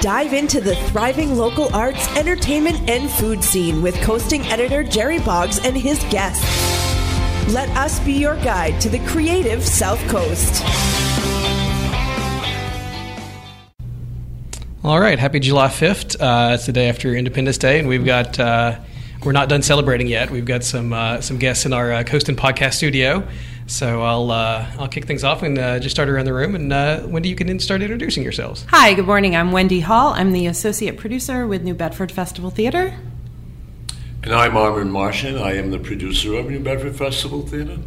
Dive into the thriving local arts, entertainment, and food scene with coasting editor Jerry Boggs and his guests. Let us be your guide to the creative South Coast. All right, happy July 5th. Uh, it's the day after Independence Day, and we've got, uh, we're not done celebrating yet. We've got some uh, some guests in our uh, Coasting Podcast studio. So I'll uh, I'll kick things off and uh, just start around the room. And uh, Wendy, you can start introducing yourselves. Hi, good morning. I'm Wendy Hall. I'm the associate producer with New Bedford Festival Theater. And I'm Armand Marchand. I am the producer of New Bedford Festival Theater.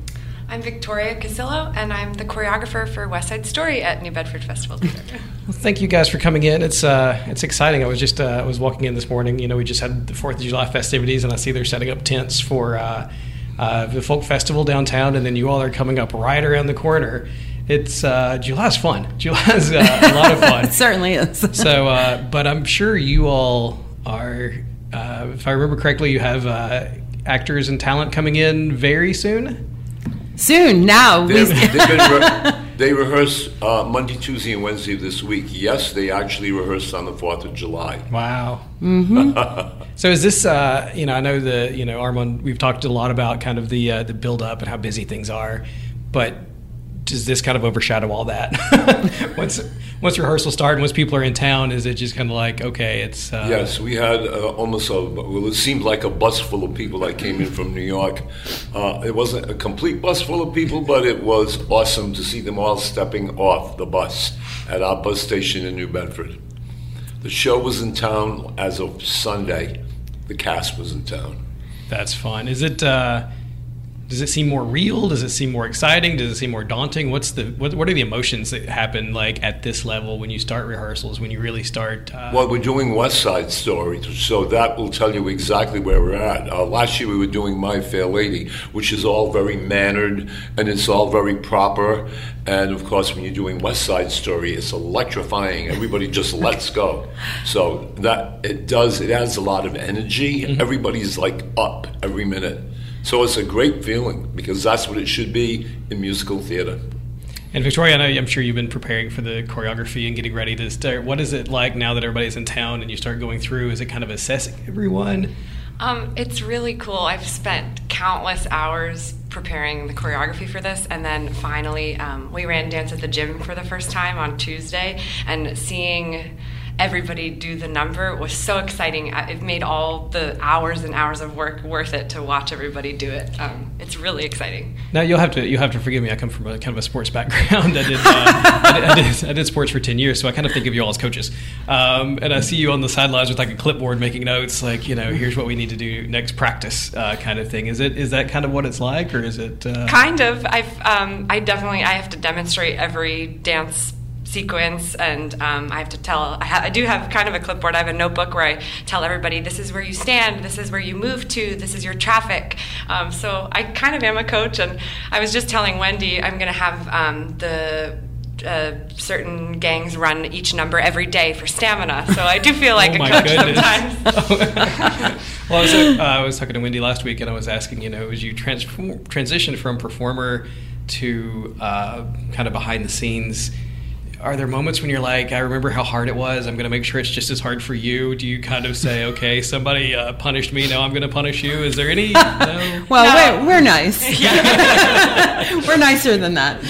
I'm Victoria Casillo, and I'm the choreographer for West Side Story at New Bedford Festival Theater. Well, thank you guys for coming in. It's uh, it's exciting. I was just uh, I was walking in this morning. You know, we just had the Fourth of July festivities, and I see they're setting up tents for uh, uh, the folk festival downtown, and then you all are coming up right around the corner. It's uh, July's fun. July's uh, a lot of fun. It certainly is. so, uh, but I'm sure you all are. Uh, if I remember correctly, you have uh, actors and talent coming in very soon. Soon, now. They've, they've been re- they rehearse uh, Monday, Tuesday, and Wednesday this week. Yes, they actually rehearsed on the 4th of July. Wow. Mm-hmm. so is this? Uh, you know, I know the you know Armand. We've talked a lot about kind of the uh, the build up and how busy things are, but does this kind of overshadow all that? once once rehearsal start and once people are in town, is it just kind of like okay, it's uh, Yes, we had uh, almost a, well, it seemed like a bus full of people that came in from New York. Uh, it wasn't a complete bus full of people, but it was awesome to see them all stepping off the bus at our bus station in New Bedford. The show was in town as of Sunday. The cast was in town. That's fun. Is it? Does it seem more real? Does it seem more exciting? Does it seem more daunting? What's the what, what are the emotions that happen like at this level when you start rehearsals? When you really start? Uh, Well, we're doing West Side Story, so that will tell you exactly where we're at. Uh, last year we were doing My Fair Lady, which is all very mannered and it's all very proper. And of course, when you're doing West Side Story, it's electrifying. Everybody just lets go. So that it does. It adds a lot of energy. Everybody's like up every minute. So it's a great feeling because that's what it should be in musical theater. And Victoria, I know I'm sure you've been preparing for the choreography and getting ready to start. What is it like now that everybody's in town and you start going through? Is it kind of assessing everyone? Um, it's really cool. I've spent countless hours preparing the choreography for this, and then finally, um, we ran dance at the gym for the first time on Tuesday, and seeing everybody do the number was so exciting. It made all the hours and hours of work worth it to watch everybody do it. Um, it's really exciting. Now you'll have to you have to forgive me. I come from a kind of a sports background. I did, uh, I, did, I, did I did sports for ten years, so I kind of think of you all as coaches. Um, and I see you on the sidelines with like a clipboard making notes, like you know, here's what we need to do next practice, uh, kind of thing. Is it is that kind of what it's like, or is it? Uh, Kind of. I've um, I definitely I have to demonstrate every dance sequence and um, I have to tell I, ha- I do have kind of a clipboard. I have a notebook where I tell everybody this is where you stand. This is where you move to. This is your traffic. Um, so I kind of am a coach and I was just telling Wendy I'm gonna have um, the uh, certain gangs run each number every day for stamina. So I do feel like Oh a coach goodness. sometimes. Well, I was, uh, I was talking to Wendy last week, and I was asking, you know, as you transform, transition from performer to uh, kind of behind the scenes, are there moments when you're like, I remember how hard it was. I'm going to make sure it's just as hard for you. Do you kind of say, okay, somebody uh, punished me, now I'm going to punish you? Is there any? No? well, we're, we're nice. we're nicer than that.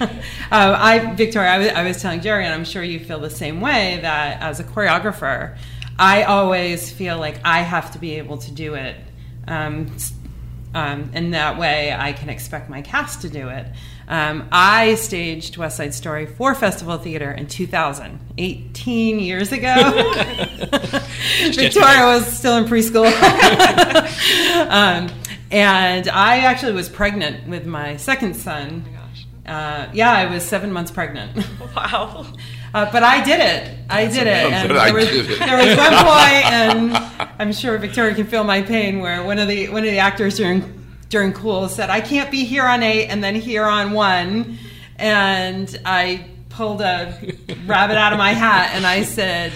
Uh, I, Victoria, I was, I was telling Jerry, and I'm sure you feel the same way, that as a choreographer, I always feel like I have to be able to do it. Um, um, and that way I can expect my cast to do it. Um, I staged West Side Story for Festival Theater in 2000, 18 years ago. Victoria was still in preschool. um, and I actually was pregnant with my second son. gosh. Uh, yeah, I was seven months pregnant. wow Uh, but I did it. I did it. And there was, there was one point, and I'm sure Victoria can feel my pain, where one of the one of the actors during during Cool said, "I can't be here on eight and then here on one," and I pulled a rabbit out of my hat and I said.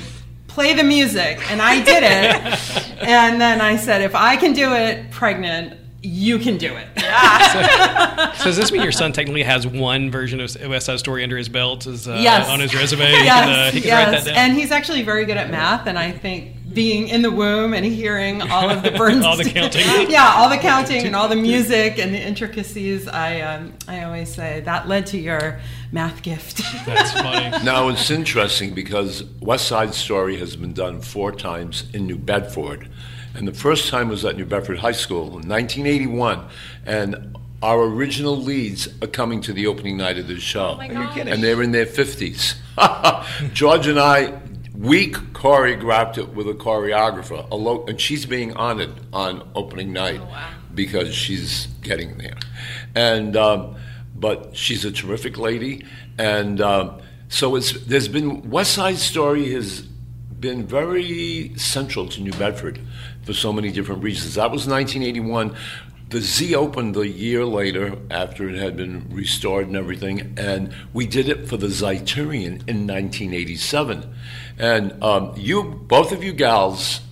Play the music, and I did it. and then I said, if I can do it pregnant, you can do it. Yeah. So does this mean your son technically has one version of West Side Story under his belt as, uh, Yes. on his resume? yes, he can, uh, he can write yes. that down. And he's actually very good at math, and I think being in the womb and hearing all of the Bernstein, All the counting. yeah, all the counting and all the music and the intricacies, I um, I always say that led to your math gift. That's funny. Now it's interesting because West Side Story has been done four times in New Bedford. And the first time was at New Bedford High School in 1981. And our original leads are coming to the opening night of the show. my Are you kidding? And they're in their 50s. George and I, we choreographed it with a choreographer, a lo- and she's being honored on opening night because she's getting there. And um, but she's a terrific lady, and um, so it's there's been West Side Story has been very central to New Bedford for so many different reasons. That was 1981. The Z opened a year later after it had been restored and everything, and we did it for the Zeiterion in 1987. And um, you, both of you gals,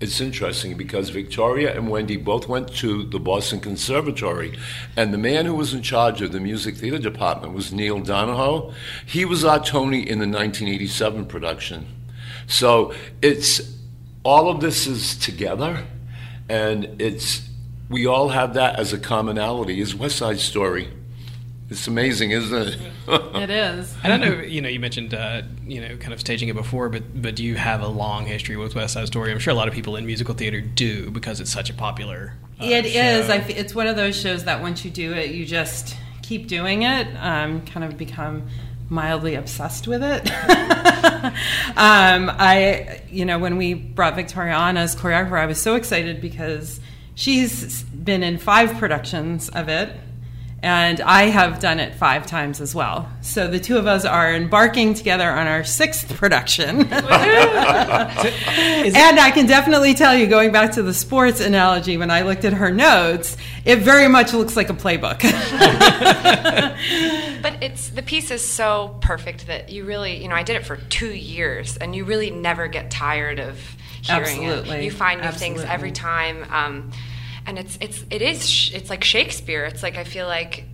it's interesting because Victoria and Wendy both went to the Boston Conservatory, and the man who was in charge of the music theater department was Neil Donohoe. He was our Tony in the 1987 production. So it's all of this is together, and it's we all have that as a commonality. Is West Side Story? It's amazing, isn't it? it is. I don't know. You know, you mentioned uh, you know kind of staging it before, but but do you have a long history with West Side Story? I'm sure a lot of people in musical theater do because it's such a popular. Uh, It is. show. I f it's one of those shows that once you do it, you just keep doing it. Um, kind of become mildly obsessed with it. um, I, you know, when we brought Victoria on as choreographer, I was so excited because she's been in five productions of it. And I have done it five times as well. So the two of us are embarking together on our sixth production. And I can definitely tell you, going back to the sports analogy, when I looked at her notes, it very much looks like a playbook. But it's the piece is so perfect that you really, you know, I did it for two years, and you really never get tired of Absolutely. it. You find new things every time, um, and it's it's it is sh- it's like Shakespeare. It's like I feel like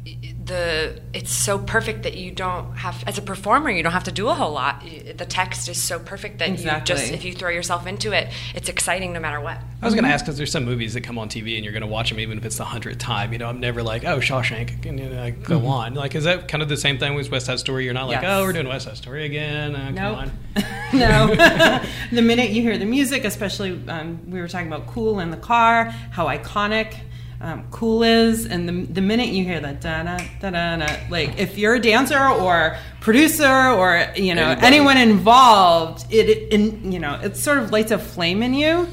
the it's so perfect that you don't have as a performer you don't have to do a whole lot. The text is so perfect that you just if you throw yourself into it, it's exciting no matter what. I was going to ask because there's some movies that come on TV and you're going to watch them even if it's the hundredth time. You know, I'm never like, oh, Shawshank, and you know, like, go on. Like, is that kind of the same thing with West Side Story? You're not like, Mm-hmm. Yes. oh, we're doing West Side Story again. Uh, come Nope. on. no. the minute you hear the music, especially um, we were talking about Cool in the car, how iconic um, Cool is, and the, the minute you hear that da da da da da, like if you're a dancer or producer or you know Anybody. anyone involved, it, it in, you know it sort of lights a flame in you,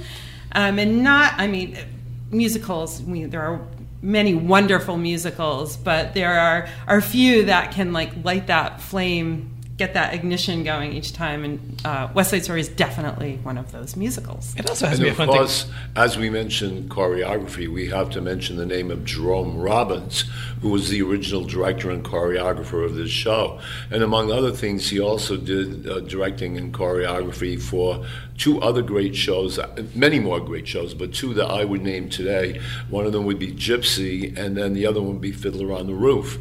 um, and not I mean musicals. We, there are many wonderful musicals, but there are are few that can like light that flame, get that ignition going each time. And uh, West Side Story is definitely one of those musicals. It also has And to be a of fun course, thing. as we mentioned choreography, we have to mention the name of Jerome Robbins, who was the original director and choreographer of this show. And among other things, he also did uh, directing and choreography for two other great shows, uh, many more great shows, but two that I would name today. One of them would be Gypsy, and then the other one would be Fiddler on the Roof.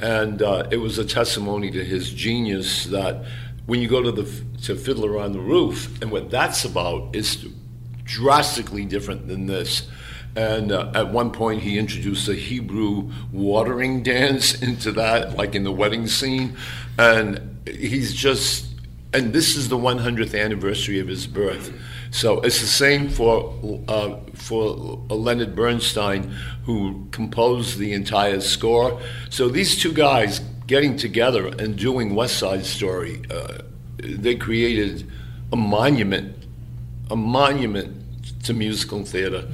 And uh, it was a testimony to his genius that when you go to the to Fiddler on the Roof, and what that's about is drastically different than this. And uh, at one point, he introduced a Hebrew watering dance into that, like in the wedding scene. And he's just, and this is the 100th anniversary of his birth. So it's the same for uh, for Leonard Bernstein, who composed the entire score. So these two guys getting together and doing West Side Story, uh, they created a monument, a monument to musical theater.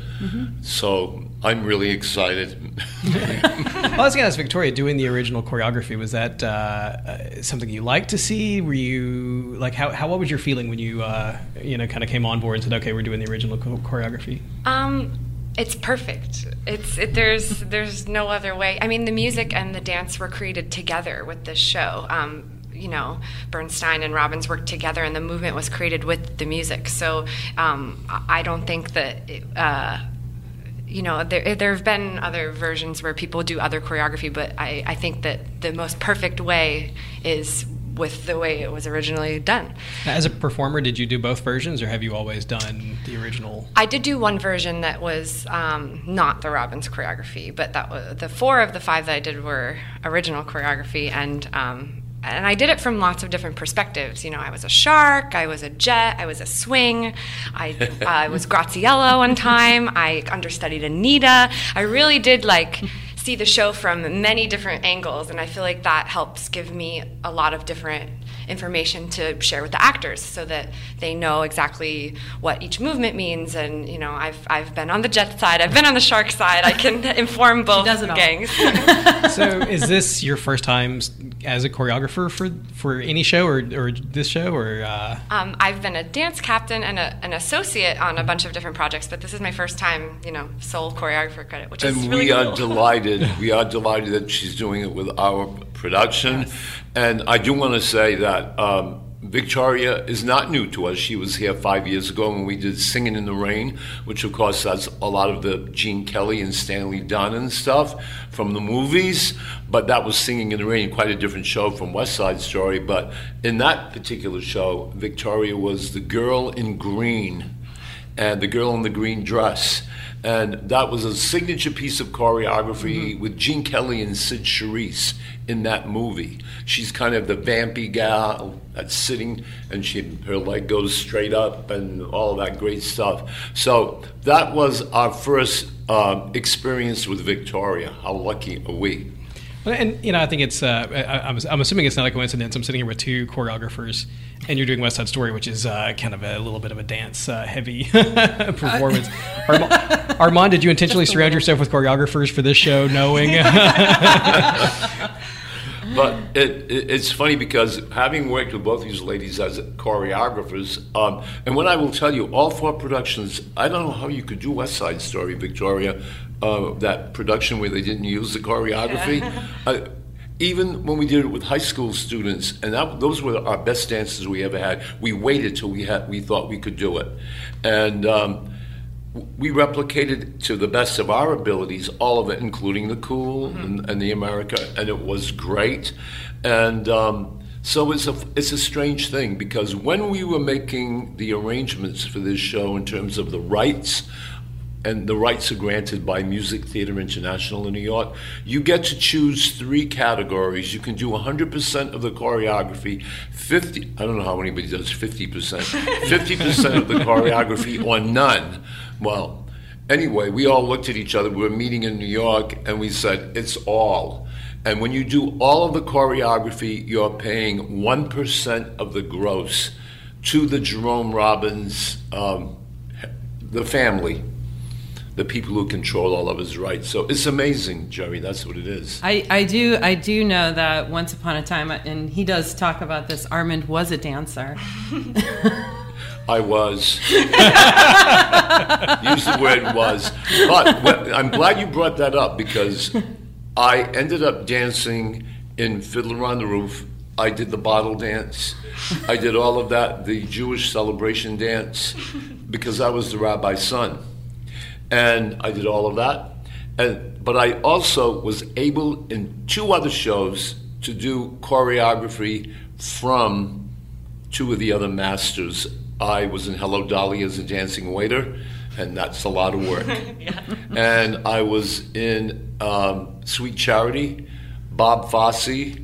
So I'm really excited. Well, I was going to ask Victoria, doing the original choreography, was that uh, uh, something you liked to see? Were you like how, how what was your feeling when you uh, you know kind of came on board and said, okay, we're doing the original cho- choreography? Um, it's perfect. It's it, there's there's no other way. I mean, the music and the dance were created together with this show. Um, you know, Bernstein and Robbins worked together, and the movement was created with the music. So um, I don't think that. It, uh, you know, there there have been other versions where people do other choreography, but I, I think that the most perfect way is with the way it was originally done. As a performer, did you do both versions, or have you always done the original? I did do one version that was um, not the Robbins choreography, but that was the four of the five that I did were original choreography, and um, and I did it from lots of different perspectives. You know, I was a shark, I was a jet, I was a swing, I uh, I was Graziella one time, I understudied Anita. I really did like see the show from many different angles, and I feel like that helps give me a lot of different information to share with the actors so that they know exactly what each movement means and you know I've, I've been on the jet side I've been on the shark side I can inform both does it all. gangs so, is this your first time as a choreographer for for any show, or or this show, or uh, um, I've been a dance captain and a, an associate on a bunch of different projects but this is my first time you know sole choreographer credit which is and really we cool. are delighted. We are delighted that she's doing it with our production. And I do want to say that um, Victoria is not new to us. She was here five years ago when we did Singing in the Rain, which of course has a lot of the Gene Kelly and Stanley Donen stuff from the movies. But that was Singing in the Rain, quite a different show from West Side Story. But in that particular show, Victoria was the girl in green and the girl in the green dress. And that was a signature piece of choreography with Gene Kelly and Cyd Charisse in that movie. She's kind of the vampy gal that's sitting, and she her leg goes straight up, and all that great stuff. So that was our first um, experience with Victoria. How lucky are we? And you know, I think it's. Uh, I, I'm assuming it's not a coincidence. I'm sitting here with two choreographers, and you're doing West Side Story, which is uh, kind of a little bit of a dance uh, heavy performance. Armand, Armand, did you intentionally surround yourself with choreographers for this show, knowing? But it, it, it's funny because having worked with both these ladies as choreographers, um, and what I will tell you, all four productions, I don't know how you could do West Side Story, Victoria, uh, that production where they didn't use the choreography. uh, even when we did it with high school students, and that, those were our best dances we ever had. We waited till we had we thought we could do it, and. Um, we replicated to the best of our abilities all of it, including the cool and, and the America, and it was great. And um, so it's a it's a strange thing because when we were making the arrangements for this show in terms of the rights. And the rights are granted by Music Theater International in New York. You get to choose three categories. You can do 100% of the choreography, 50, I don't know how anybody does 50%, 50% of the choreography or none. Well, anyway, we all looked at each other. We were meeting in New York and we said, it's all. And when you do all of the choreography, you're paying 1% of the gross to the Jerome Robbins, um, the family, the people who control all of his rights. So it's amazing, Jerry. That's what it is. I, I do I do know that once upon a time, and he does talk about this. Armand was a dancer. I was. Use the word was. But well, I'm glad you brought that up because I ended up dancing in Fiddler on the Roof. I did the bottle dance. I did all of that, the Jewish celebration dance, because I was the rabbi's son. And I did all of that. And, but I also was able in two other shows to do choreography from two of the other masters. I was in Hello Dolly as a dancing waiter, and that's a lot of work. And I was in um, Sweet Charity, Bob Fosse,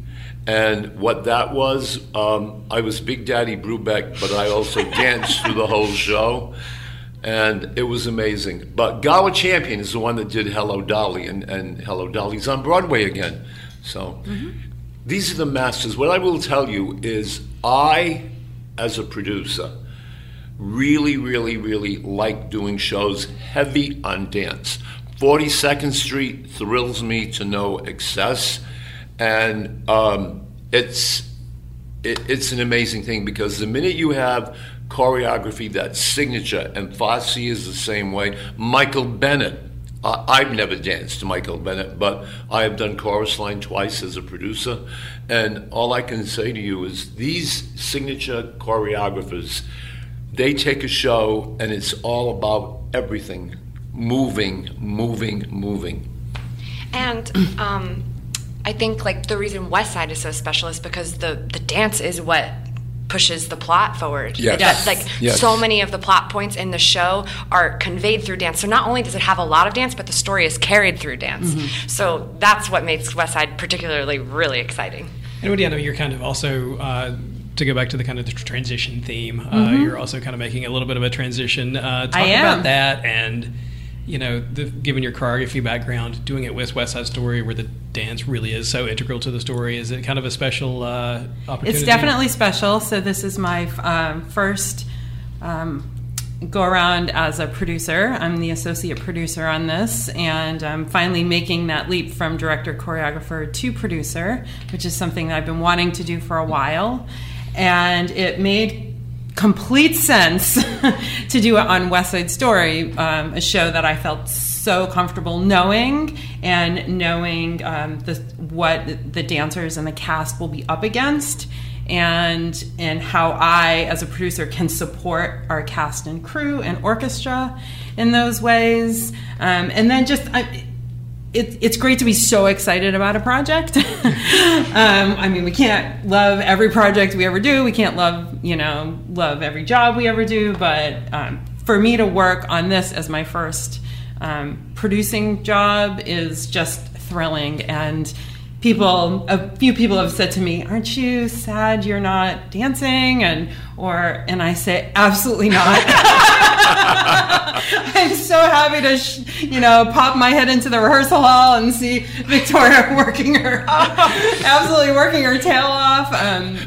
and what that was, um, I was Big Daddy Brubeck, but I also danced through the whole show. And it was amazing. But Gower Champion is the one that did Hello Dolly, and, and Hello Dolly's on Broadway again. So these are the masters. What I will tell you is, I, as a producer, really, really, really like doing shows heavy on dance. 42nd Street thrills me to no excess, and um, it's it, it's an amazing thing because the minute you have choreography that signature, and Fosse is the same way. Michael Bennett. I've never danced to Michael Bennett, but I have done chorus line twice as a producer. And all I can say to you is these signature choreographers, they take a show and it's all about everything moving, moving, moving. And um, I think like the reason West Side is so special is because the the dance is what pushes the plot forward. Yes. It does- like Yes. so many of the plot points in the show are conveyed through dance. So not only does it have a lot of dance, but the story is carried through dance. So that's what makes West Side particularly really exciting. And Wendy, I know you're kind of also uh, to go back to the kind of the transition theme. Uh, you're also kind of making a little bit of a transition. Uh, talk I am. about that and you know, the, given your choreography background, doing it with West Side Story, where the dance really is so integral to the story, is it kind of a special uh, opportunity? It's definitely special. So this is my um, first um, go around as a producer. I'm the associate producer on this, and I'm finally making that leap from director choreographer to producer, which is something that I've been wanting to do for a while. And it made complete sense to do it on West Side Story, um, a show that I felt so comfortable knowing and knowing um, the, what the dancers and the cast will be up against. And and how I, as a producer, can support our cast and crew and orchestra in those ways, um, and then just I, it, it's great to be so excited about a project. um, I mean, we can't love every project we ever do. We can't love, you know, love every job we ever do. But um, for me to work on this as my first um, producing job is just thrilling. And people, a few people have said to me, "Aren't you sad you're not dancing?" And or and I say, "Absolutely not." I'm so happy to, sh- you know, pop my head into the rehearsal hall and see Victoria working her, absolutely working her tail off. Um,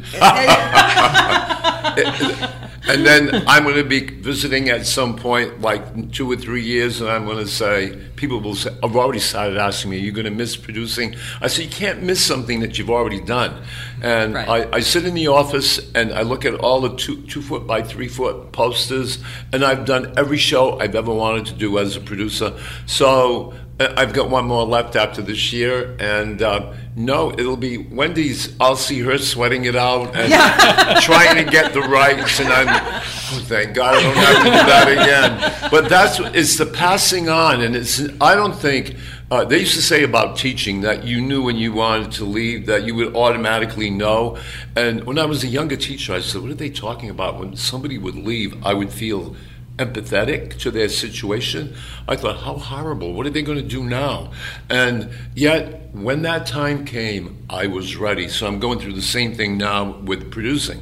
And then I'm going to be visiting at some point, like two or three years, and I'm going to say, people will say, I've already started asking me, are you going to miss producing? I say, you can't miss something that you've already done. And Right. I, I sit in the office and I look at all the two, two foot by three foot posters, and I've done every show I've ever wanted to do as a producer. So uh, I've got one more left after this year, and uh, no, it'll be Wendy's. I'll see her sweating it out and trying to get the rights, and I'm, oh, thank God I don't have to do that again. But that's it's the passing on, and it's I don't think. Uh, they used to say about teaching that you knew when you wanted to leave, that you would automatically know. And when I was a younger teacher, I said, What are they talking about? When somebody would leave, I would feel empathetic to their situation. I thought, how horrible. What are they going to do now? And yet, when that time came, I was ready. So I'm going through the same thing now with producing.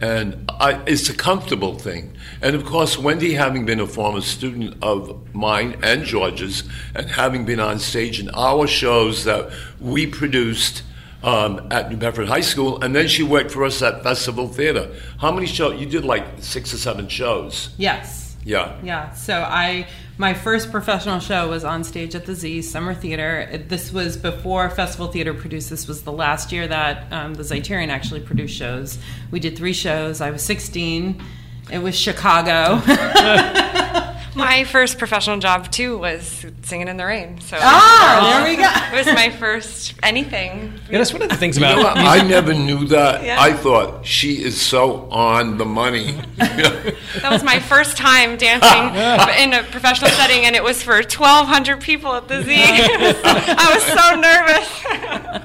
And I, it's a comfortable thing. And of course, Wendy, having been a former student of mine and George's, and having been on stage in our shows that we produced um, at New Bedford High School, and then she worked for us at Festival Theater. How many shows? You did like six or seven shows. yes. Yeah. Yeah. So I my first professional show was on stage at the Z Summer Theater. It- This was before Festival Theater produced. This was the last year that um, the Zeiterion actually produced shows. We did three shows. I was 16. It was Chicago. My first professional job too was singing in the rain. So ah, there we go. it was my first anything. Yeah, that's one of the things You about know? I never knew that. Yeah. I thought she is so on the money. That was my first time dancing in a professional setting, and it was for 1,200 people at the Z. I was so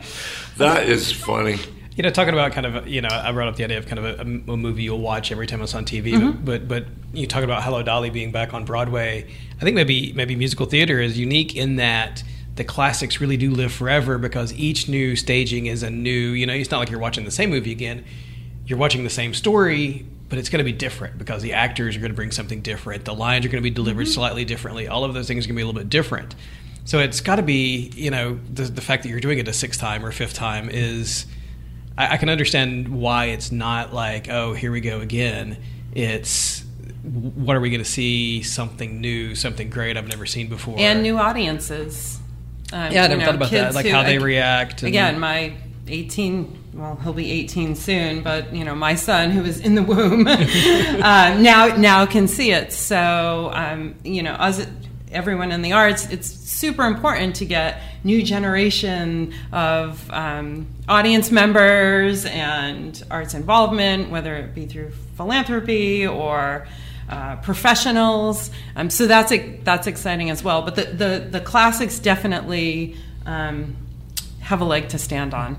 nervous. that is funny. You know, talking about kind of, you know, I brought up the idea of kind of a, a movie you'll watch every time it's on TV. Mm-hmm. But, but you talk about Hello Dolly being back on Broadway. I think maybe maybe musical theater is unique in that the classics really do live forever because each new staging is a new. You know, it's not like you're watching the same movie again. You're watching the same story, but it's going to be different because the actors are going to bring something different. The lines are going to be delivered Mm-hmm. slightly differently. All of those things are going to be a little bit different. So it's got to be, you know, the, the fact that you're doing it a sixth time or fifth time is I, I can understand why it's not like, oh, here we go again. It's what are we going to see? Something new, something great I've never seen before, and new audiences. Um, yeah, I never thought about that, like how they react. And, again, my 18 well he'll be 18 soon but you know my son who was in the womb uh, now now can see it so um, you know as everyone in the arts it's super important to get new generation of um, audience members and arts involvement whether it be through philanthropy or uh, professionals. Um, so that's that's exciting as well. But the the, the classics definitely um, have a leg to stand on.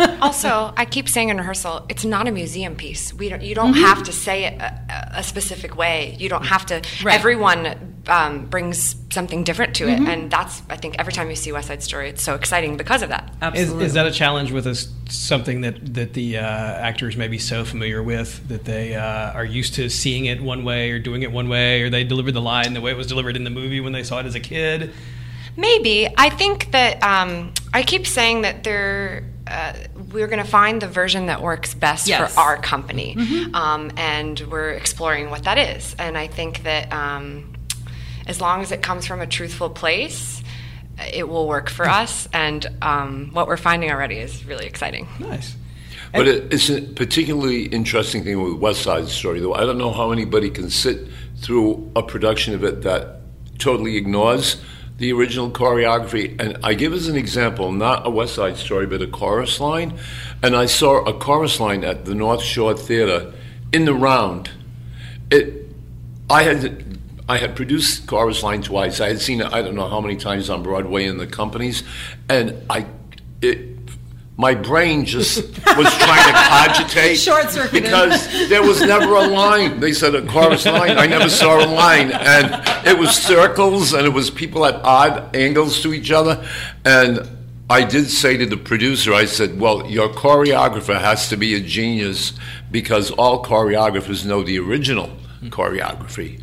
also, I keep saying in rehearsal, it's not a museum piece. We don't, you don't mm-hmm. have to say it a, a, specific way. You don't have to. Right. Everyone um, brings something different to mm-hmm. it, and that's I think every time you see West Side Story, it's so exciting because of that. Absolutely. Is, is that a challenge with us? Something that that the uh, actors may be so familiar with that they uh, are used to seeing it one way or doing it one way, or they delivered the line the way it was delivered in the movie when they saw it as a kid. Maybe. I think that um, I keep saying that there. Uh, we're going to find the version that works best yes. for our company, mm-hmm. um, and we're exploring what that is. And I think that um, as long as it comes from a truthful place, it will work for us. And um, what we're finding already is really exciting. Nice. But it's a particularly interesting thing with West Side Story, though. I don't know how anybody can sit through a production of it that totally ignores the original choreography. And I give as an example, not a West Side Story, but a chorus line. And I saw a chorus line at the North Shore Theater in the round. It, I had. I had produced Chorus Line twice. I had seen it, I don't know how many times on Broadway in the companies, and I, it, my brain just was trying to cogitate short circuit because there was never a line. They said a chorus line. I never saw a line, and it was circles, and it was people at odd angles to each other. And I did say to the producer, I said, "Well, your choreographer has to be a genius because all choreographers know the original choreography."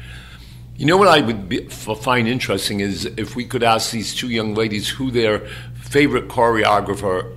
You know what I would be, find interesting is if we could ask these two young ladies who their favorite choreographer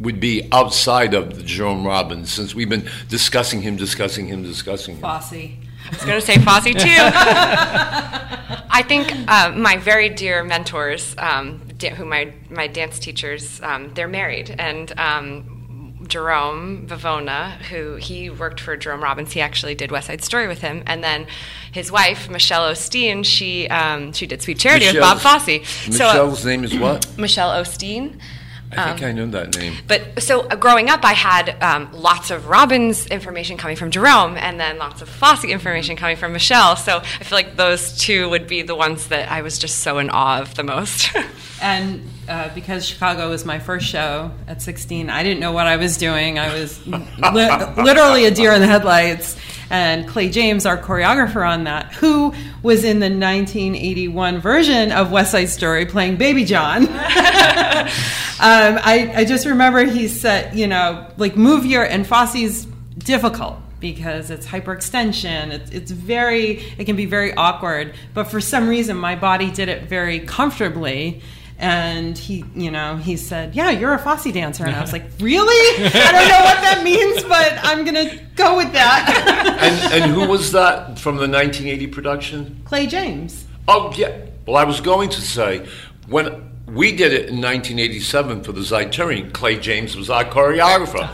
would be outside of the Jerome Robbins, since we've been discussing him, discussing him, discussing him. Fosse. I was going to say Fosse too. I think uh, my very dear mentors, um, who my my dance teachers, um, they're married, and um, Jerome Vivona, who he worked for Jerome Robbins, he actually did West Side Story with him, and then his wife Michelle Osteen, she um, she did Sweet Charity Michelle's, with Bob Fosse. Michelle's so, uh, name is what? Michelle Osteen. I think um, I know that name. But so uh, growing up, I had um, lots of Robbins information coming from Jerome, and then lots of Fosse information coming from Michelle. So I feel like those two would be the ones that I was just so in awe of the most. and uh, because Chicago was my first show at 16, I didn't know what I was doing. I was li- literally a deer in the headlights and Clay James, our choreographer on that, who was in the 1981 version of West Side Story playing Baby John. um, I, I just remember he said, you know, like move your, and Fosse's difficult because it's hyperextension. It's, it's very, it can be very awkward. But for some reason, my body did it very comfortably and he you know he said yeah you're a fosse dancer. And i was like really? I don't know what that means but i'm gonna go with that. And, and who was that from the 1980 production? Clay james. Oh yeah. Well i was going to say when we did it in 1987 for the Zeiterion. Clay James was our choreographer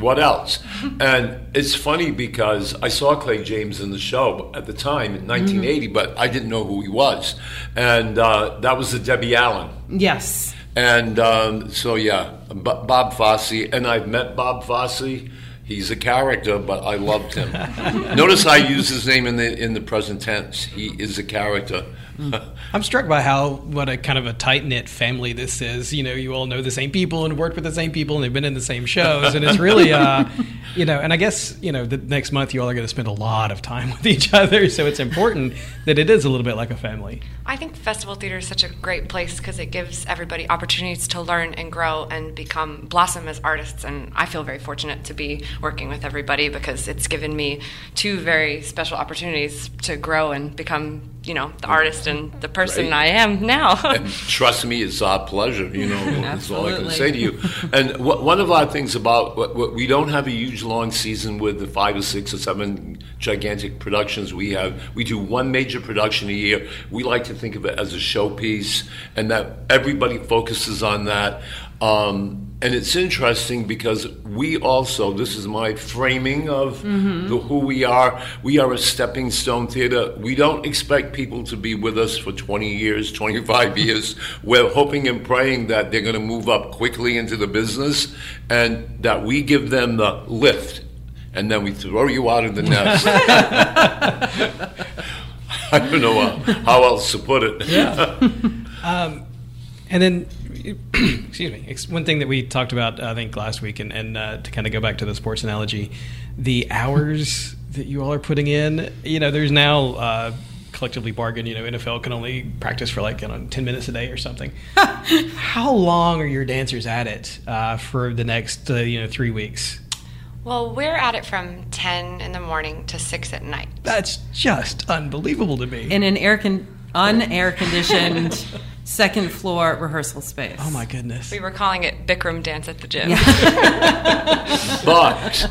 what else? and it's funny because I saw Clay James in the show at the time in 1980, mm-hmm. but I didn't know who he was. And uh, that was the Debbie Allen. Yes. And um, so, yeah, B- Bob Fosse. And I've met Bob Fosse. He's a character, but I loved him. Notice I use his name in the in the present tense. He is a character. I'm struck by how what a kind of a tight knit family this is. You know, you all know the same people and worked with the same people and they've been in the same shows, and it's really, uh, you know. And I guess you know the next month you all are going to spend a lot of time with each other, so it's important that it is a little bit like a family. I think festival theater is such a great place because it gives everybody opportunities to learn and grow and become blossom as artists, and I feel very fortunate to be working with everybody because it's given me two very special opportunities to grow and become, you know, the artist and the person Right. I am now. And trust me, it's our pleasure. You know, that's all I can say to you. And one of our things about what, what we don't have a huge long season with the five or six or seven gigantic productions we have. We do one major production a year. We like to think of it as a showpiece, and that everybody focuses on that. Um, and it's interesting because we also, this is my framing of the, who we are. We are a stepping stone theater. We don't expect people to be with us for 20 years, 25 years. We're hoping and praying that they're going to move up quickly into the business and that we give them the lift and then we throw you out of the nest. I don't know uh, how else to put it. Yeah, And then, excuse me, one thing that we talked about, I think, last week, and, and uh, to kind of go back to the sports analogy, the hours that you all are putting in, you know, there's now uh, collectively bargained, you know, NFL can only practice for like, you know, 10 minutes a day or something. How long are your dancers at it uh, for the next, uh, you know, three weeks? well, we're at it from 10 in the morning to 6 at night. That's just unbelievable to me. in an air con- unair conditioned second floor rehearsal space. oh my goodness. We were calling it Bikram dance at the gym. But,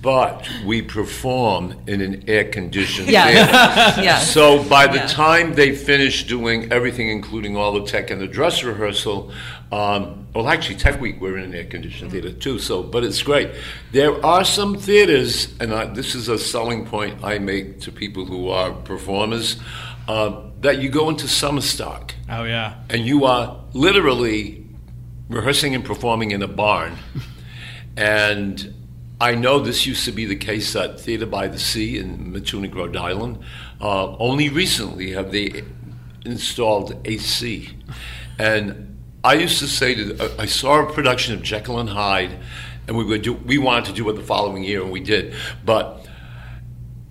but we perform in an air conditioned Yes. yes. So by the Yeah. time they finish doing everything, including all the tech and the dress rehearsal, um, well, actually, Tech Week we're in an air-conditioned theater too. So, but it's great. There are some theaters, and I, this is a selling point I make to people who are performers, uh, that you go into summer stock Oh, yeah. and you are literally rehearsing and performing in a barn. and I know this used to be the case at Theater by the Sea in Matunuck, Rhode Island. Uh, only recently have they installed AC. And I used to say to, uh, I saw a production of Jekyll and Hyde, and we would do, we wanted to do it the following year, and we did. But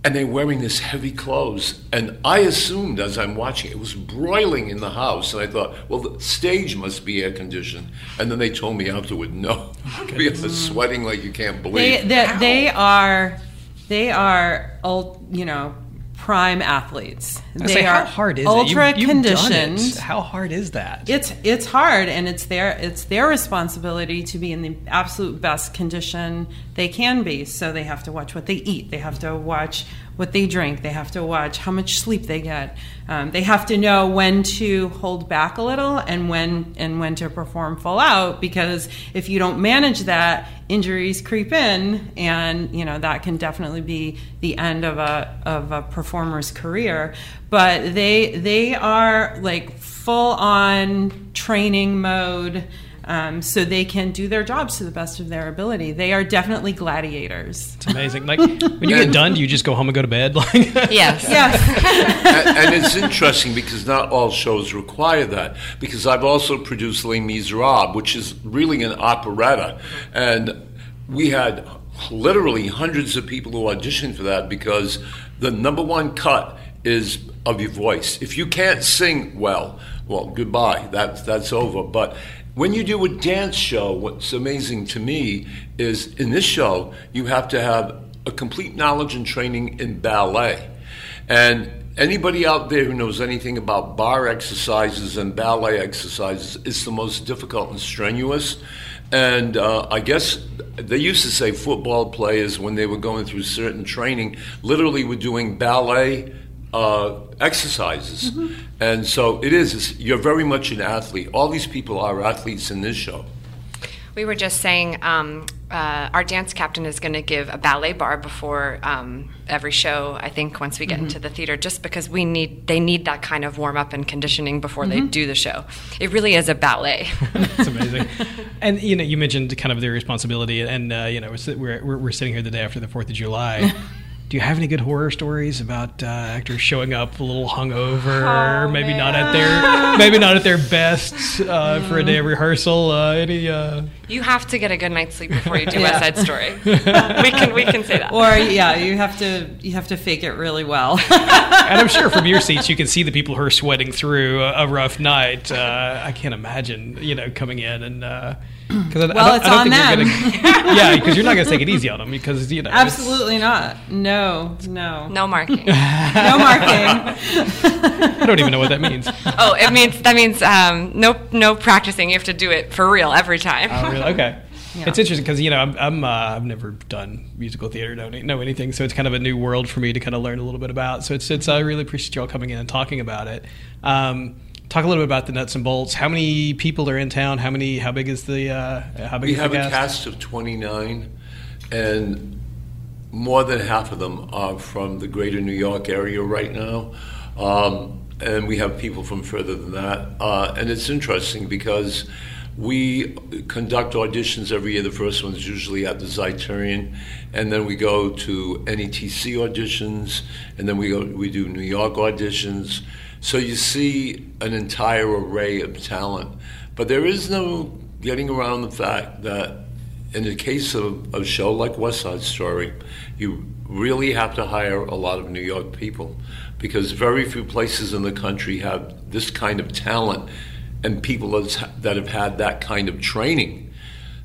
and they're wearing this heavy clothes. And I assumed as I'm watching, it was broiling in the house. And I thought, well, the stage must be air conditioned. And then they told me afterward, no, we are sweating like you can't believe. they, they are they are ul- you know prime athletes. They say, are how hard is ultra it? You- conditioned. it. How hard is that? It's it's hard, and it's their it's their responsibility to be in the absolute best condition they can be. So they have to watch what they eat. They have to watch what they drink. They have to watch how much sleep they get. Um, they have to know when to hold back a little and when and when to perform full out. Because if you don't manage that, injuries creep in, and you know that can definitely be the end of a of a performer's career. But they they are like full on training mode. Um, so they can do their jobs to the best of their ability. They are definitely gladiators. It's amazing. Like when you get done, do you just go home and go to bed? Like, Yes. Yes. and, and it's interesting because not all shows require that. Because I've also produced Les Miserables, which is really an operetta, and we had literally hundreds of people who auditioned for that because the number one cut is of your voice. If you can't sing well, well, goodbye. That's that's over. But when you do a dance show, what's amazing to me is in this show you have to have a complete knowledge and training in ballet. And anybody out there who knows anything about bar exercises and ballet exercises, it's the most difficult and strenuous. And uh, I guess they used to say football players, when they were going through certain training, literally were doing ballet uh, exercises. And so it is, it's, you're very much an athlete. All these people are athletes in this show. We were just saying um, uh, our dance captain is going to give a ballet bar before um, every show. I think once we get into the theater, just because we need they need that kind of warm up and conditioning before they do the show. It really is a ballet. It's amazing. and you know, you mentioned kind of their responsibility, and uh, you know, we're we're we're sitting here the day after the Fourth of July. do you have any good horror stories about uh, actors showing up a little hungover, Oh, maybe not at their maybe not at their best uh, for a day of rehearsal? Uh, any? Uh, You have to get a good night's sleep before you do Yeah. West Side Story. we can we can say that. Or yeah, you have to you have to fake it really well. and I'm sure from your seats you can see the people who are sweating through a, a rough night. Uh, I can't imagine, you know, coming in and. Cause I, Well, I don't, it's I don't on think you're Gonna, yeah, because you're not going to take it easy on them because you know. Absolutely not. No, no, no marking. no marking. I don't even know what that means. oh, it means that means um, no no practicing. You have to do it for real every time. Oh, really? Okay. Yeah. It's interesting because you know I'm, I'm uh, I've never done musical theater, don't know anything, so it's kind of a new world for me to kind of learn a little bit about. So it's it's I really appreciate you all coming in and talking about it. Um, talk a little bit about the nuts and bolts. How many people are in town? How many? How big is the? Uh, how big We is have the a cast of 29, and more than half of them are from the greater New York area right now. Um, and we have people from further than that. Uh, and it's interesting because we conduct auditions every year. The first one's usually at the Zeiterion, and then we go to NETC auditions, and then we go we do New York auditions. So you see an entire array of talent, but there is no getting around the fact that in the case of a show like West Side Story, you really have to hire a lot of New York people because very few places in the country have this kind of talent and people that have had that kind of training.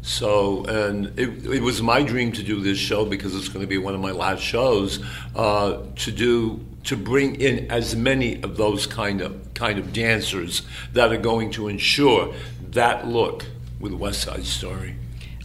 So, and it, it was my dream to do this show because it's going to be one of my last shows. Uh, to do to bring in as many of those kind of kind of dancers that are going to ensure that look with West Side Story.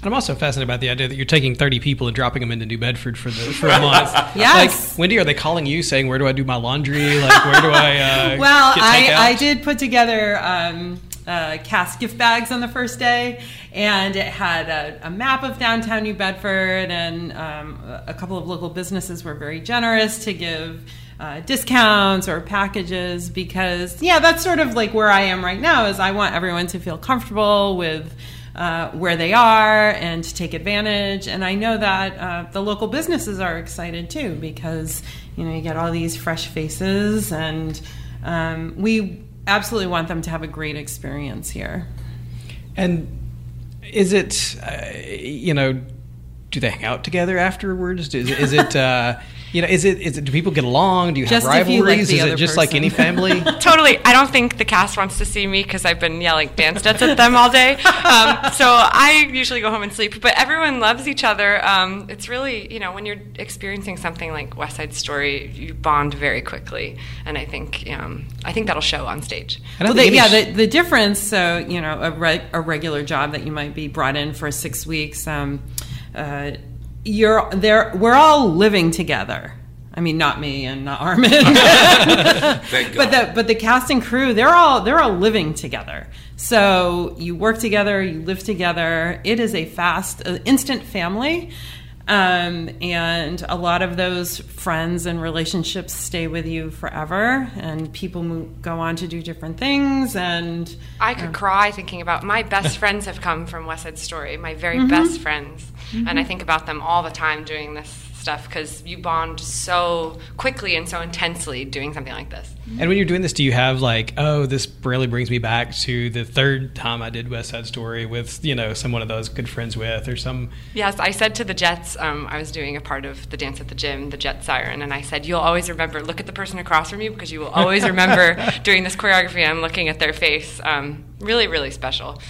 And I'm also fascinated about the idea that you're taking 30 people and dropping them into New Bedford for the for a month. Yes. Like, Wendy, are they calling you saying, "Where do I do my laundry? Like, where do I?" Uh, Well, get I. I did put together um, uh, cast gift bags on the first day, and it had a, a map of downtown New Bedford, and um, a couple of local businesses were very generous to give. Uh, discounts or packages because yeah that's sort of like where i am right now is i want everyone to feel comfortable with uh, where they are and to take advantage. And I know that uh, the local businesses are excited too because you know you get all these fresh faces, and um, we absolutely want them to have a great experience here. And is it, uh, you know, do they hang out together afterwards? Is, is it, uh, you know, is it, is it, do people get along? Do you Just have if you like rivalries? is it other just like any family? Totally. I don't think the cast wants to see me because I've been yelling dance steps at them all day. Um, so I usually go home and sleep. But everyone loves each other. Um, it's really, you know, when you're experiencing something like West Side Story, you bond very quickly, and I think um, I think that'll show on stage. Well, think the, any yeah, sh- the, the difference. So you know, a, reg, a regular job that you might be brought in for six weeks. Um, uh, you're there. We're all living together. I mean, not me and not Armand, Thank but the but the cast and crew. They're all they're all living together. So you work together, you live together. It is a fast, uh, instant family. Um, and a lot of those friends and relationships stay with you forever, and people move, go on to do different things. And I could cry thinking about my best friends have come from West Side Story, my very Mm-hmm. best friends, and I think about them all the time doing this stuff because you bond so quickly and so intensely doing something like this. And when you're doing this, do you have like, oh, this really brings me back to the third time I did West Side Story with, you know, someone of those good friends with, or some. Yes, I said to the Jets, um, I was doing a part of the dance at the gym, the Jet Siren, and I said, You'll always remember, look at the person across from you because you will always remember doing this choreography and I'm looking at their face. Um, really, really special.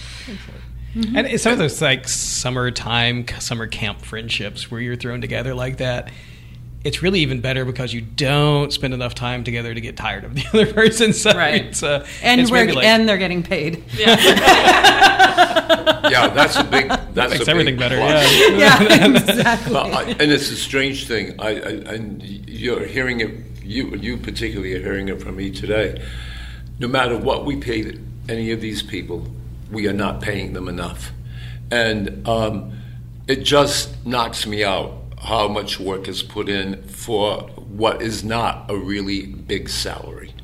And some of those like summertime, summer camp friendships where you're thrown together like that. It's really even better because you don't spend enough time together to get tired of the other person. So Right. it's, uh, and it's we're like- and they're getting paid. yeah, yeah, that's a big. That's makes a big everything better. plus. Yeah. Yeah, exactly. Well, I, and it's a strange thing. I, I and you're hearing it. You you particularly are hearing it from me today. No matter what we pay any of these people, we are not paying them enough, and um, it just knocks me out how much work is put in for what is not a really big salary.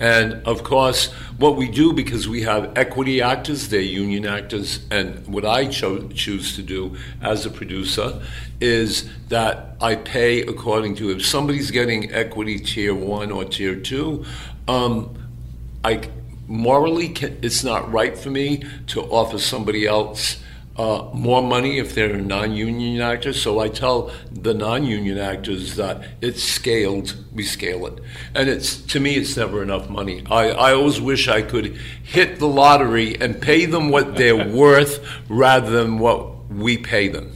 And of course, what we do because we have equity actors, they're union actors, and what I cho- choose to do as a producer is that I pay according to if somebody's getting equity tier one or tier two, um, I morally it's not right for me to offer somebody else uh, more money if they're a non-union actor. So I tell the non-union actors that it's scaled. We scale it, and it's to me it's never enough money. I, I always wish I could hit the lottery and pay them what they're worth rather than what we pay them.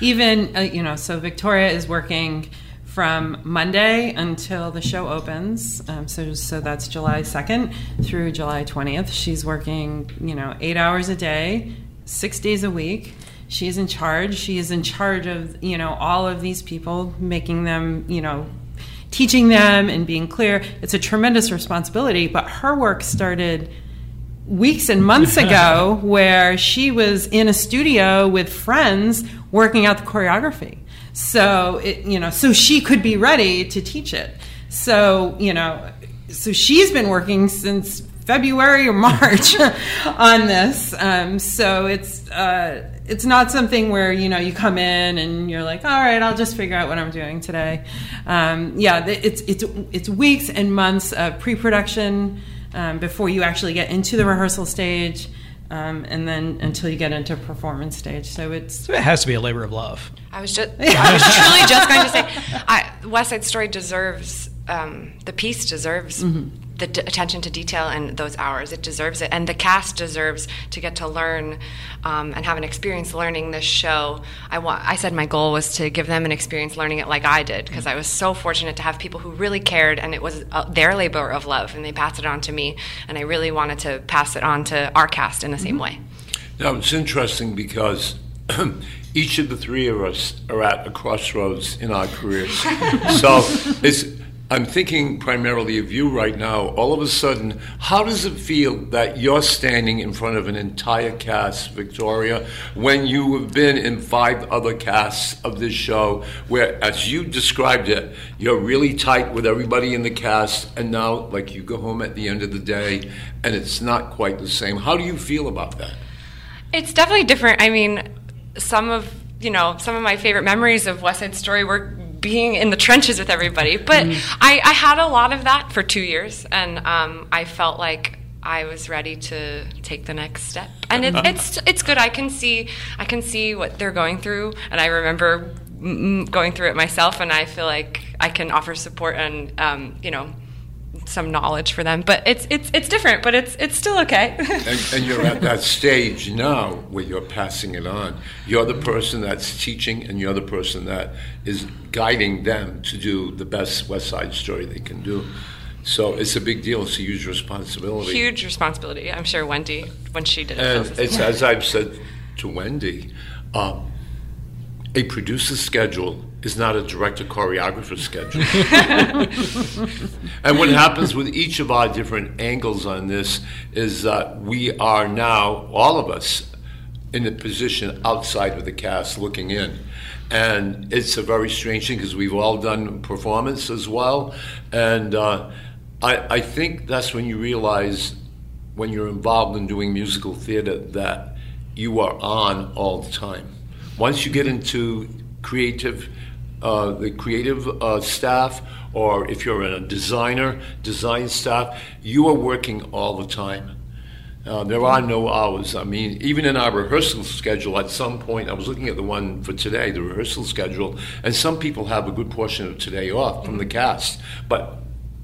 Even uh, you know, so Victoria is working from Monday until the show opens. Um, so, so that's July 2nd through July 20th. She's working, you know, eight hours a day, six days a week. She is in charge. She is in charge of, you know, all of these people, making them, you know, teaching them and being clear. It's a tremendous responsibility, but her work started weeks and months ago where she was in a studio with friends working out the choreography. So it, you know, so she could be ready to teach it. So you know, so she's been working since February or March on this. Um, so it's uh, it's not something where you know you come in and you're like, all right, I'll just figure out what I'm doing today. Um, yeah, it's it's it's weeks and months of pre-production um, before you actually get into the rehearsal stage um, and then until you get into performance stage. So it's it has to be a labor of love. I was just I was truly just going to say, I, West Side Story deserves um, the piece deserves. Mm-hmm the d- attention to detail and those hours. It deserves it, and the cast deserves to get to learn um, and have an experience learning this show. I wa- I said my goal was to give them an experience learning it like I did because I was so fortunate to have people who really cared, and it was uh, their labor of love, and they passed it on to me, and I really wanted to pass it on to our cast in the same mm-hmm. way. Now it's interesting because. each of the three of us are at a crossroads in our careers. so it's I'm thinking primarily of you right now. All of a sudden, how does it feel that you're standing in front of an entire cast, Victoria, when you have been in five other casts of this show, where, as you described it, you're really tight with everybody in the cast, and now, like, you go home at the end of the day, and it's not quite the same. How do you feel about that? It's definitely different. I mean, some of you know some of my favorite memories of West Side Story were being in the trenches with everybody. But mm. I, I, had a lot of that for two years, and um, I felt like I was ready to take the next step. And it, it's it's good. I can see I can see what they're going through, and I remember going through it myself, and I feel like I can offer support and um, you know some knowledge for them. But it's it's it's different, but it's it's still okay. and, and, you're at that stage now where you're passing it on. You're the person that's teaching, and you're the person that is guiding them to do the best West Side Story they can do. So it's a big deal. It's a huge responsibility. Huge responsibility. I'm sure Wendy, when she did it, and it's as I've said to Wendy. Um, a producer's schedule is not a director choreographer's schedule. and what happens with each of our different angles on this is that we are now, all of us, in a position outside of the cast looking in. And it's a very strange thing because we've all done performance as well. And uh, I, I think that's when you realize when you're involved in doing musical theater that you are on all the time once you get into creative, uh, the creative uh, staff, or if you're a designer, design staff, you are working all the time. Uh, there are no hours. I mean, even in our rehearsal schedule, at some point, I was looking at the one for today, the rehearsal schedule, and some people have a good portion of today off from the cast, but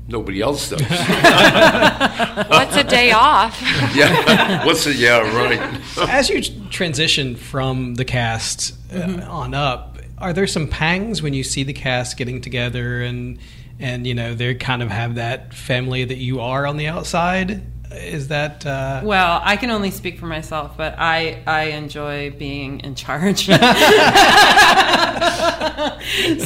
nobody else does. What's a day off? yeah, what's a yeah right? As you transition from the cast uh, mm-hmm. on up, are there some pangs when you see the cast getting together and and you know they kind of have that family that you are on the outside? Is that uh... well? I can only speak for myself, but I I enjoy being in charge.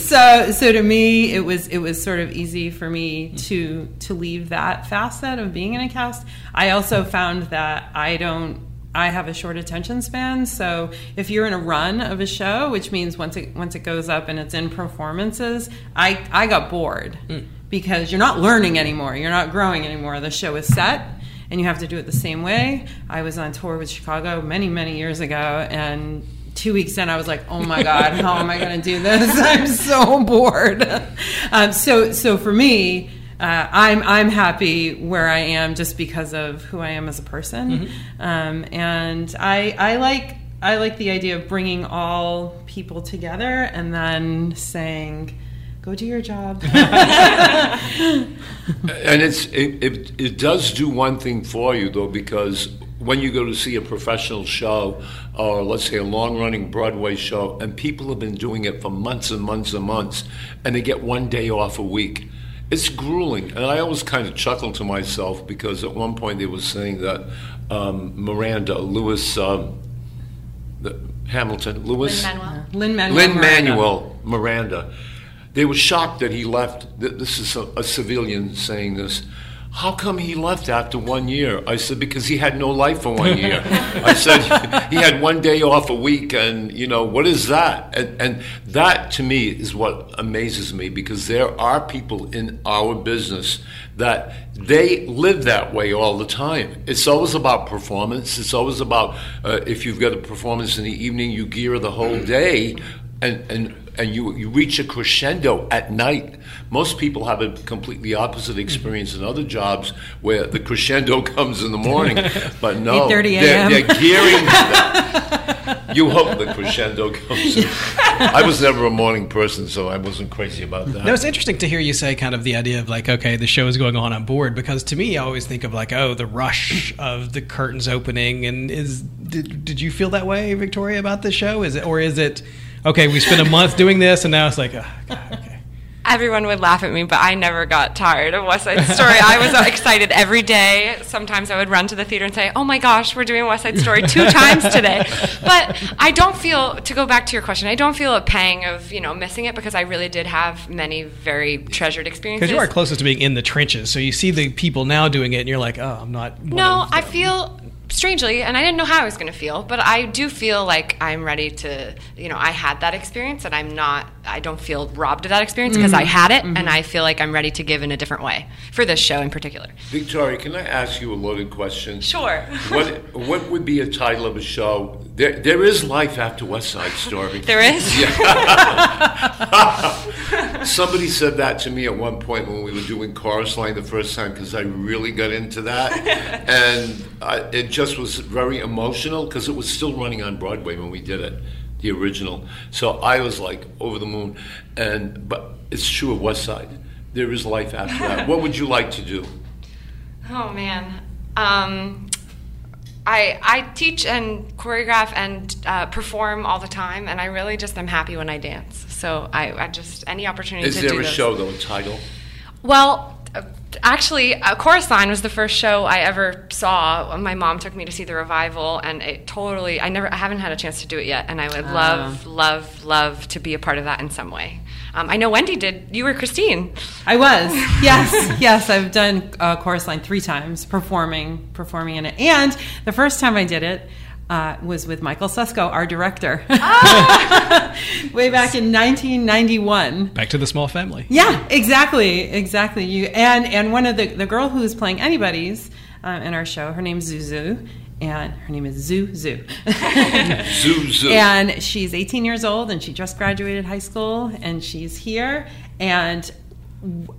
so so to me, it was it was sort of easy for me to to leave that facet of being in a cast. I also found that I don't I have a short attention span, so if you're in a run of a show, which means once it once it goes up and it's in performances, I I got bored. Mm. because you're not learning anymore. You're not growing anymore. The show is set and you have to do it the same way. I was on tour with Chicago many, many years ago and two weeks in, I was like, "Oh my god, how am I going to do this? I'm so bored." Um, so, so for me, uh, I'm I'm happy where I am just because of who I am as a person, mm-hmm. um, and I I like I like the idea of bringing all people together and then saying go do your job. and it's it, it, it, does do one thing for you though because when you go to see a professional show or let's say a long running Broadway show and people have been doing it for months and months and months and they get one day off a week. It's grueling, and I always kind of chuckle to myself because at one point they were saying that um, Miranda Lewis um, Hamilton Lewis Lin Manuel Lin Manuel Miranda they were shocked that he left. This is a, a civilian saying this how come he left after one year? I said, because he had no life for one year. I said, he had one day off a week, and, you know, what is that? And, and, that, to me, is what amazes me, because there are people in our business that they live that way all the time. It's always about performance. It's always about uh, if you've got a performance in the evening, you gear the whole day. And, and and you, you reach a crescendo at night. Most people have a completely opposite experience in other jobs where the crescendo comes in the morning, but no, they're, they're, gearing. you hope the crescendo comes. In. I was never a morning person, so I wasn't crazy about that. No, it's interesting to hear you say kind of the idea of like, okay, the show is going on on board because to me, I always think of like, oh, the rush of the curtains opening, and is did, did you feel that way, Victoria, about the show? Is it or is it? Okay, we spent a month doing this, and now it's like, oh, God, okay. Everyone would laugh at me, but I never got tired of West Side Story. I was uh, excited every day. Sometimes I would run to the theater and say, "Oh my gosh, we're doing West Side Story two times today." But I don't feel to go back to your question. I don't feel a pang of you know missing it because I really did have many very treasured experiences. Because you are closest to being in the trenches, so you see the people now doing it, and you're like, "Oh, I'm not." No, I feel strangely, and I didn't know how I was going to feel, but I do feel like I'm ready to, you know, I had that experience and I'm not, I don't feel robbed of that experience because mm-hmm. I had it mm-hmm. and I feel like I'm ready to give in a different way for this show in particular. Victoria, can I ask you a loaded question? Sure. what, what would be a title of a show? There, there is life after West Side Story. there is? Somebody said that to me at one point when we were doing Chorus Line the first time because I really got into that. and I, it just was very emotional because it was still running on Broadway when we did it, the original. So I was like over the moon. And but it's true of West Side. There is life after that. what would you like to do? Oh man. Um, I, I teach and choreograph and uh, perform all the time, and I really just am happy when I dance. So I, I just any opportunity. Is to there do a those. show though, a title? Well, actually, uh, Chorus Line was the first show I ever saw. My mom took me to see the revival, and it totally. I never. I haven't had a chance to do it yet, and I would uh. love, love, love to be a part of that in some way. Um, I know Wendy did. You were Christine. I was. Yes, yes. I've done uh, Chorus Line three times, performing, performing in it, and the first time I did it uh, was with Michael Susko, our director, ah! way back in 1991. Back to the small family. Yeah, exactly, exactly. You and and one of the the girl who's playing anybody's uh, in our show, her name's Zuzu. And her name is Zoo Zoo. Zoo Zoo. And she's 18 years old and she just graduated high school and she's here. And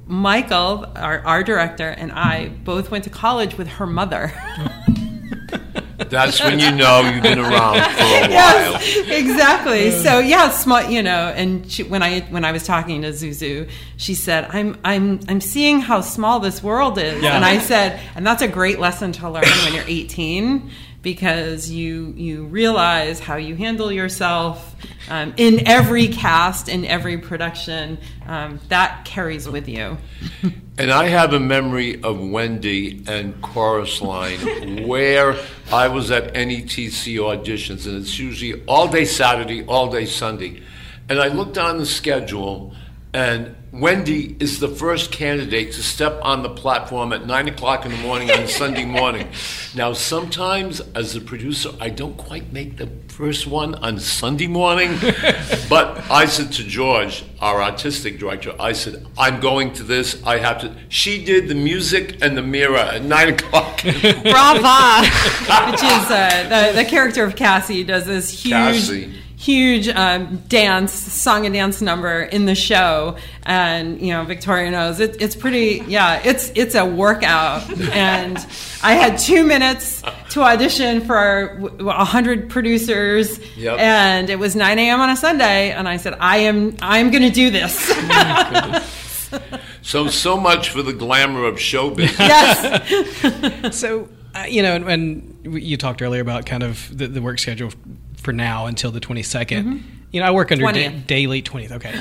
Michael, our, our director, and I both went to college with her mother. That's when you know you've been around for a while. Yes, exactly. So yeah, smart. You know, and she, when I when I was talking to Zuzu, she said, "I'm I'm I'm seeing how small this world is," yeah. and I said, "And that's a great lesson to learn when you're 18." Because you you realize how you handle yourself um, in every cast in every production um, that carries with you. And i have a memory of wendy and chorus line where i was at NETC auditions and it's usually all day saturday all day sunday. And i looked on the schedule And Wendy is the first candidate to step on the platform at nine o'clock in the morning on Sunday morning. Now, sometimes as a producer, I don't quite make the first one on Sunday morning, but I said to George, our artistic director, I said, I'm going to this. I have to. She did the music and the mirror at nine o'clock. Brava! Which is uh, the, the character of Cassie does this huge. Cassie. Huge um, dance, song and dance number in the show, and you know Victoria knows it, it's pretty. Yeah, it's it's a workout, and I had two minutes to audition for a hundred producers, Yep. and it was 9 a.m. on a Sunday, and I said I am I'm going to do this. So, so much for the glamour of showbiz yes, So, uh, you know, and, and you talked earlier about kind of the, the work schedule for now until the 22nd. You know, I work under da- 20th. daily 20th. Okay,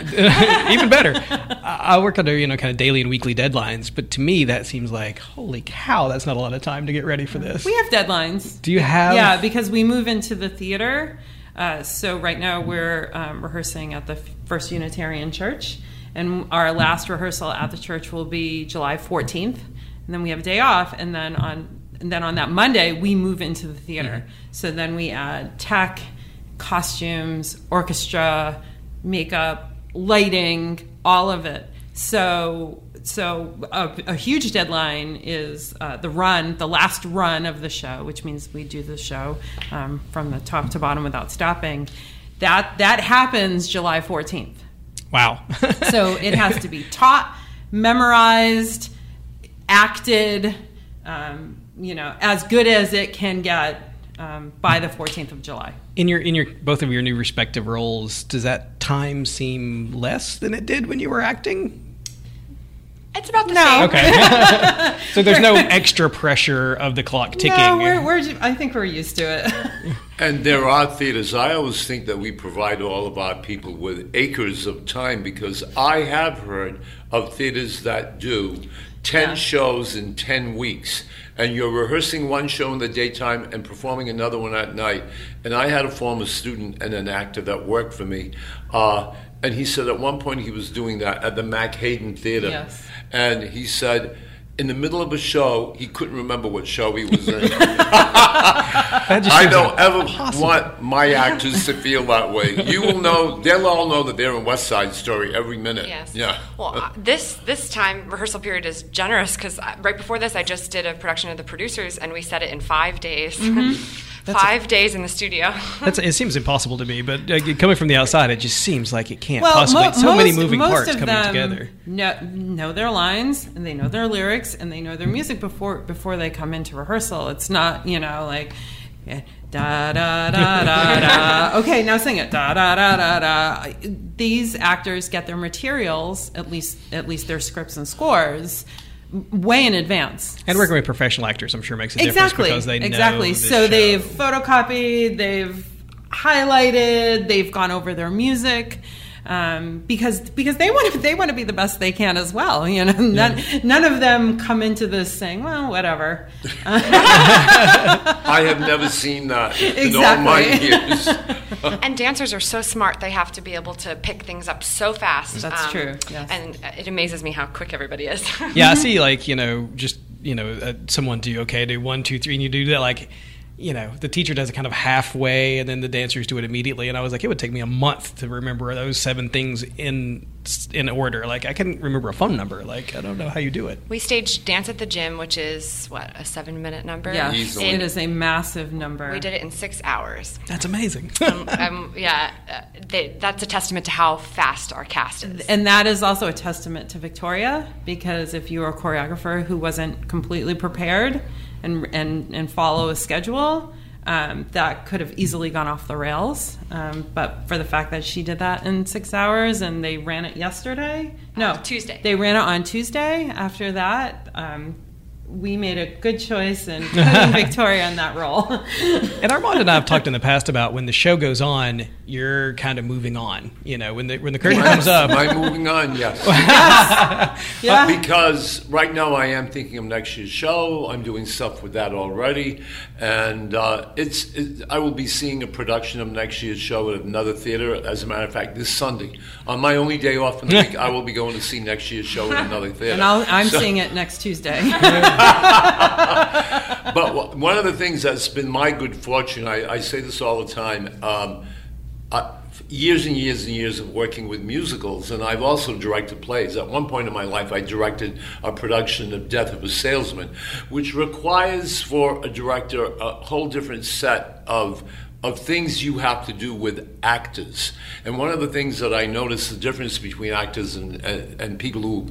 even better. I work under you know kind of daily and weekly deadlines, but to me that seems like holy cow, that's not a lot of time to get ready for this. we have deadlines. Do you have? Yeah, because we move into the theater. Uh, so right now we're um, rehearsing at the First Unitarian Church, and our last rehearsal at the church will be July 14th, and then we have a day off, and then on and then on that Monday we move into the theater. So then we add tech, costumes, orchestra, makeup, lighting, all of it. So so a, a huge deadline is uh, the run, the last run of the show, which means we do the show um, from the top to bottom without stopping. That that happens July 14th. Wow. So it has to be taught, memorized, acted, um, you know, as good as it can get um, by the 14th of July. in your in your both of your new respective roles, does that time seem less than it did when you were acting? It's about the No. same. Okay. so there's no extra pressure of the clock ticking. No, we're, we're, I think we're used to it. And there are theaters. I always think that we provide all of our people with acres of time because I have heard of theaters that do 10 Yeah. shows in 10 weeks. And you're rehearsing one show in the daytime and performing another one at night. And I had a former student and an actor that worked for me. Uh, and he said at one point he was doing that at the Mac-Haydn Theater. Yes. And he said, in the middle of a show, he couldn't remember what show he was in. I don't ever impossible. want my actors to feel that way. You will know; they'll all know that they're in West Side Story every minute. Yes. Yeah. Well, uh, this this time rehearsal period is generous because right before this, I just did a production of The Producers, and we set it in five days. five days in the studio. That's, it seems impossible to me, but uh, coming from the outside, it just seems like it can't well, possibly. mo- so many moving most parts of coming them together. Know, know their lines and they know their lyrics and they know their music before before they come into rehearsal. It's not you know like eh, da da da da da. Okay, now sing it da da da da da. These actors get their materials at least at least their scripts and scores way in advance. And working with professional actors, I'm sure makes a difference exactly because they know exactly so show. they've photocopied they've highlighted they've gone over their music um, because because they want to they want to be the best they can as well you know none, none of them come into this saying well whatever I have never seen that in all my years. and dancers are so smart; they have to be able to pick things up so fast. Um, That's true, yes. And it amazes me how quick everybody is. yeah, I see. Like you know, just you know, uh, someone do okay, do one, two, three, and you do that. Like you know, the teacher does it kind of halfway, and then the dancers do it immediately. And I was like, it would take me a month to remember those seven things in in order. Like I couldn't remember a phone number. Like I don't know how you do it. we staged "Dance at the Gym," which is what a seven-minute number. yeah Easily. it is a massive number We did it in six hours. That's amazing. um, yeah, uh, they, that's a testament to how fast our cast is. and that is also a testament to Victoria because if you were a choreographer who wasn't completely prepared and and and follow a schedule, um, that could have easily gone off the rails. Um, but for the fact that she did that in six hours and they ran it yesterday, no Uh, Tuesday. they ran it on Tuesday. After that. Um, we made a good choice in putting Victoria in that role. and Armand and I have talked in the past about when the show goes on, you're kind of moving on. You know, when the when the curtain comes up. I'm moving on? Yes. yeah. because right now I am thinking of next year's show. I'm doing stuff with that already, and uh, it's it, I will be seeing a production of next year's show at another theater. As a matter of fact, this Sunday, on my only day off in the week, I will be going to see next year's show at another theater. And i am So- seeing it next Tuesday. but one of the things that's been my good fortune, I, I say this all the time, um, uh, years and years and years of working with musicals, and I've also directed plays. At one point in my life, I directed a production of Death of a Salesman, which requires for a director a whole different set of of things you have to do with actors. And one of the things that I noticed the difference between actors and, and, and people who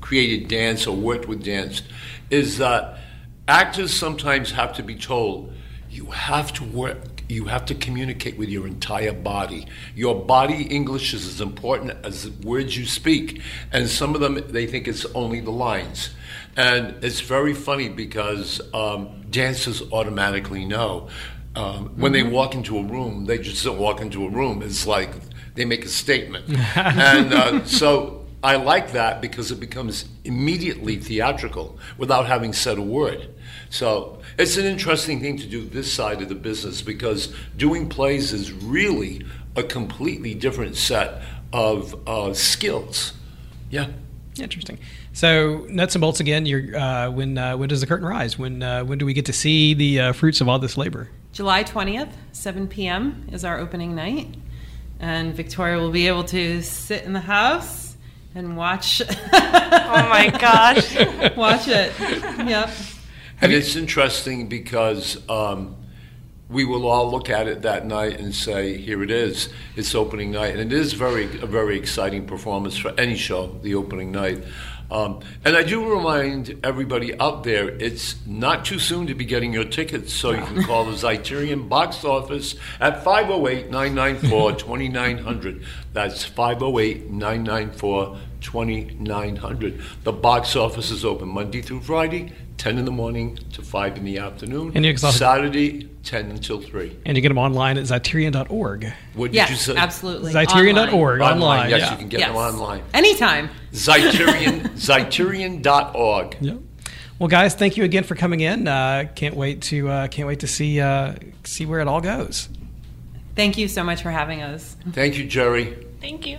created dance or worked with dance is that actors sometimes have to be told you have to work you have to communicate with your entire body. Your body english is as important as the words you speak. And some of them they think it's only the lines. And it's very funny because um, dancers automatically know. Um, when they walk into a room they just don't walk into a room. It's like they make a statement. And uh, so I like that because it becomes immediately theatrical without having said a word. So it's an interesting thing to do this side of the business because doing plays is really a completely different set of uh, skills. Yeah. Interesting. So nuts and bolts again. You're uh, when uh, when does the curtain rise? When uh, when do we get to see the uh, fruits of all this labor? July 20th, 7 p.m. is our opening night. And Victoria will be able to sit in the house and watch Oh my gosh. watch it. Yep. And it's interesting because um, we will all look at it that night and say, "Here it is. It's opening night," and it is very a very exciting performance for any show. The opening night. Um, and I do remind everybody out there, it's not too soon to be getting your tickets, so you can call the Zeiterion box office at 508 994 2900. That's 508 994 2900. The box office is open Monday through Friday, 10 in the morning to 5 in the afternoon. And you can also- Saturday, 10 until 3. And you get them online at Zeiterion.org. What did you Yes, say? absolutely. Zeiterion.org online. Online, yes, yeah. you can get Yes. them online. Anytime. Zeiterion, Zeiterion.org. Yeah. Well, guys, thank you again for coming in. Uh, can't wait to uh, can't wait to see uh, see where it all goes. Thank you so much for having us. Thank you, Jerry. Thank you.